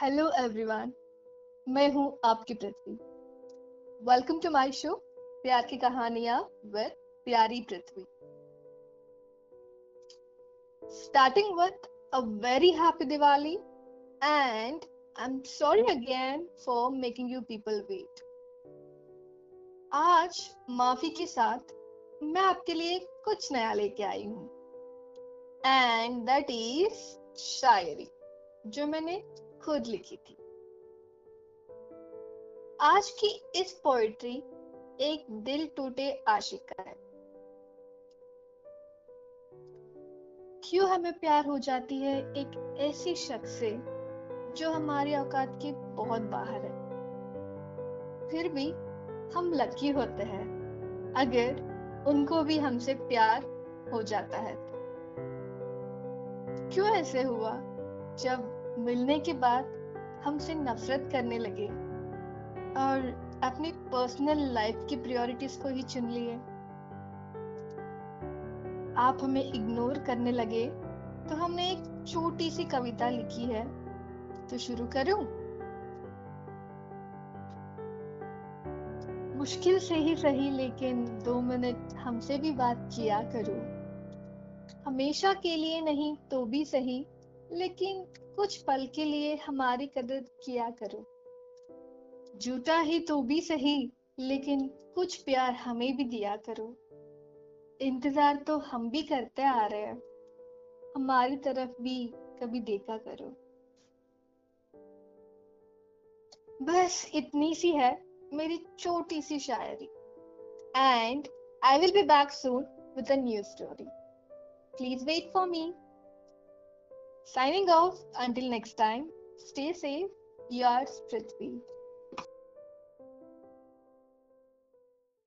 Hello everyone मैं हूँ आपकी Prithvi. Welcome to my show प्यार की कहानियाँ विद प्यारी पृथ्वी। Starting with a very happy Diwali and I'm sorry again for making you people wait. आज माफ़ी के साथ मैं आपके लिए कुछ नया लेके आई हूँ। एंड दैट इज़ शायरी, जो मैंने खुद लिखी थी। आज की इस पोएट्री एक दिल टूटे आशिक का है। क्यों हमें प्यार हो जाती है एक ऐसी शख्स से जो हमारी औकात की बहुत बाहर है? फिर भी हम लकी होते हैं, अगर उनको भी हमसे प्यार हो जाता है। क्यों ऐसे हुआ जब मिलने के बाद हमसे नफरत करने लगे और अपनी पर्सनल लाइफ की प्रायोरिटीज को ही चुन लिए। आप हमें इग्नोर करने लगे तो हमने एक छोटी सी कविता लिखी है। तो शुरू करूँ? मुश्किल से ही सही, लेकिन दो मिनट हमसे भी बात किया करो। हमेशा के लिए नहीं तो भी सही। लेकिन कुछ पल के लिए हमारी कदर किया करो। झूठा ही तो भी सही, लेकिन कुछ प्यार हमें भी दिया करो। इंतज़ार तो हम भी करते आ रहे हैं। हमारी तरफ़ भी कभी देखा करो। बस इतनी सी है मेरी छोटी सी शायरी। And I will be back soon with a new story please wait for me Signing off until next time, stay safe, yours Prithvi.